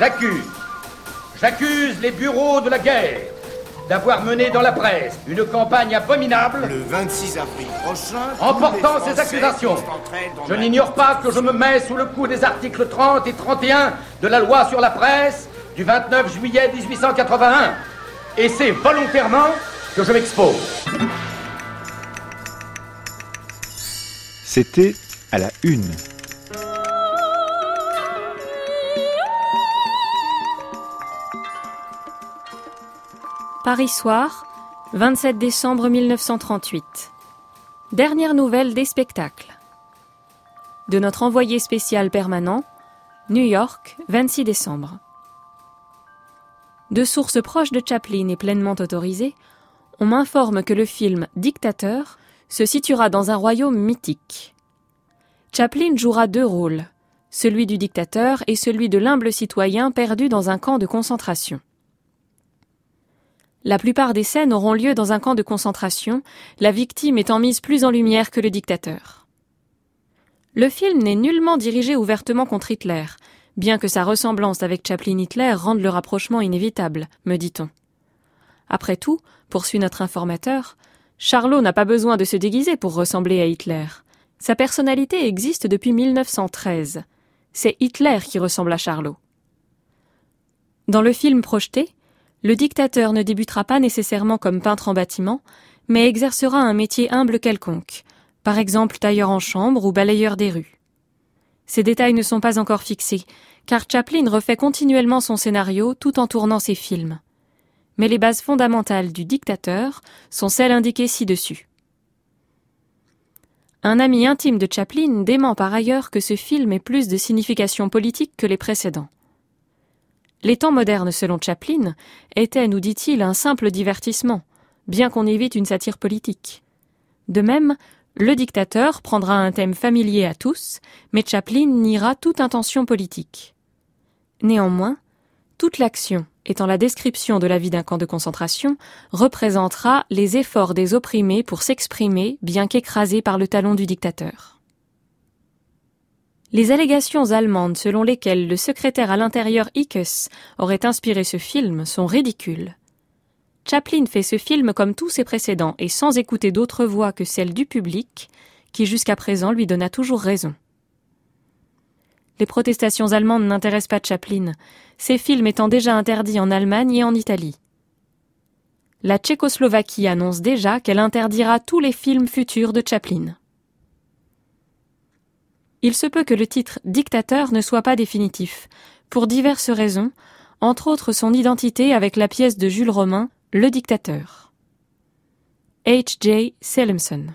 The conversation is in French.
J'accuse, j'accuse les bureaux de la guerre d'avoir mené dans la presse une campagne abominable. Le 26 avril prochain. En portant ces accusations, je n'ignore pas que je me mets sous le coup des articles 30 et 31 de la loi sur la presse du 29 juillet 1881. Et c'est volontairement que je m'expose. C'était à la une. Paris soir, 27 décembre 1938. Dernière nouvelle des spectacles. De notre envoyé spécial permanent, New York, 26 décembre. De sources proches de Chaplin et pleinement autorisées, on m'informe que le film Dictateur se situera dans un royaume mythique. Chaplin jouera deux rôles, celui du dictateur et celui de l'humble citoyen perdu dans un camp de concentration. La plupart des scènes auront lieu dans un camp de concentration, la victime étant mise plus en lumière que le dictateur. Le film n'est nullement dirigé ouvertement contre Hitler, bien que sa ressemblance avec Chaplin-Hitler rende le rapprochement inévitable, me dit-on. Après tout, poursuit notre informateur, Charlot n'a pas besoin de se déguiser pour ressembler à Hitler. Sa personnalité existe depuis 1913. C'est Hitler qui ressemble à Charlot. Dans le film projeté, le dictateur ne débutera pas nécessairement comme peintre en bâtiment, mais exercera un métier humble quelconque, par exemple tailleur en chambre ou balayeur des rues. Ces détails ne sont pas encore fixés, car Chaplin refait continuellement son scénario tout en tournant ses films. Mais les bases fondamentales du dictateur sont celles indiquées ci-dessus. Un ami intime de Chaplin dément par ailleurs que ce film ait plus de signification politique que les précédents. Les temps modernes, selon Chaplin, étaient, nous dit-il, un simple divertissement, bien qu'on évite une satire politique. De même, le dictateur prendra un thème familier à tous, mais Chaplin niera toute intention politique. Néanmoins, toute l'action, étant la description de la vie d'un camp de concentration, représentera les efforts des opprimés pour s'exprimer, bien qu'écrasés par le talon du dictateur. Les allégations allemandes selon lesquelles le secrétaire à l'intérieur Ickes aurait inspiré ce film sont ridicules. Chaplin fait ce film comme tous ses précédents et sans écouter d'autres voix que celle du public, qui jusqu'à présent lui donna toujours raison. Les protestations allemandes n'intéressent pas Chaplin, ces films étant déjà interdits en Allemagne et en Italie. La Tchécoslovaquie annonce déjà qu'elle interdira tous les films futurs de Chaplin il se peut que le titre dictateur ne soit pas définitif, pour diverses raisons, entre autres son identité avec la pièce de Jules Romain, Le dictateur. H. J. Selimson.